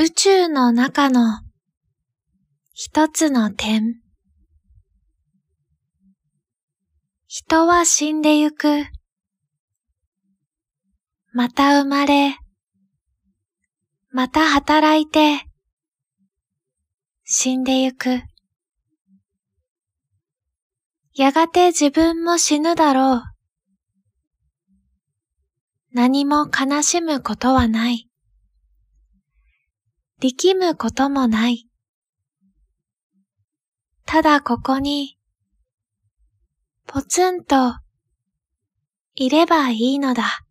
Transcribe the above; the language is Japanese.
宇宙の中の一つの点。人は死んでゆく。また生まれ、また働いて、死んでゆく。やがて自分も死ぬだろう。何も悲しむことはない。力むこともない。ただここに、ポツンと、いればいいのだ。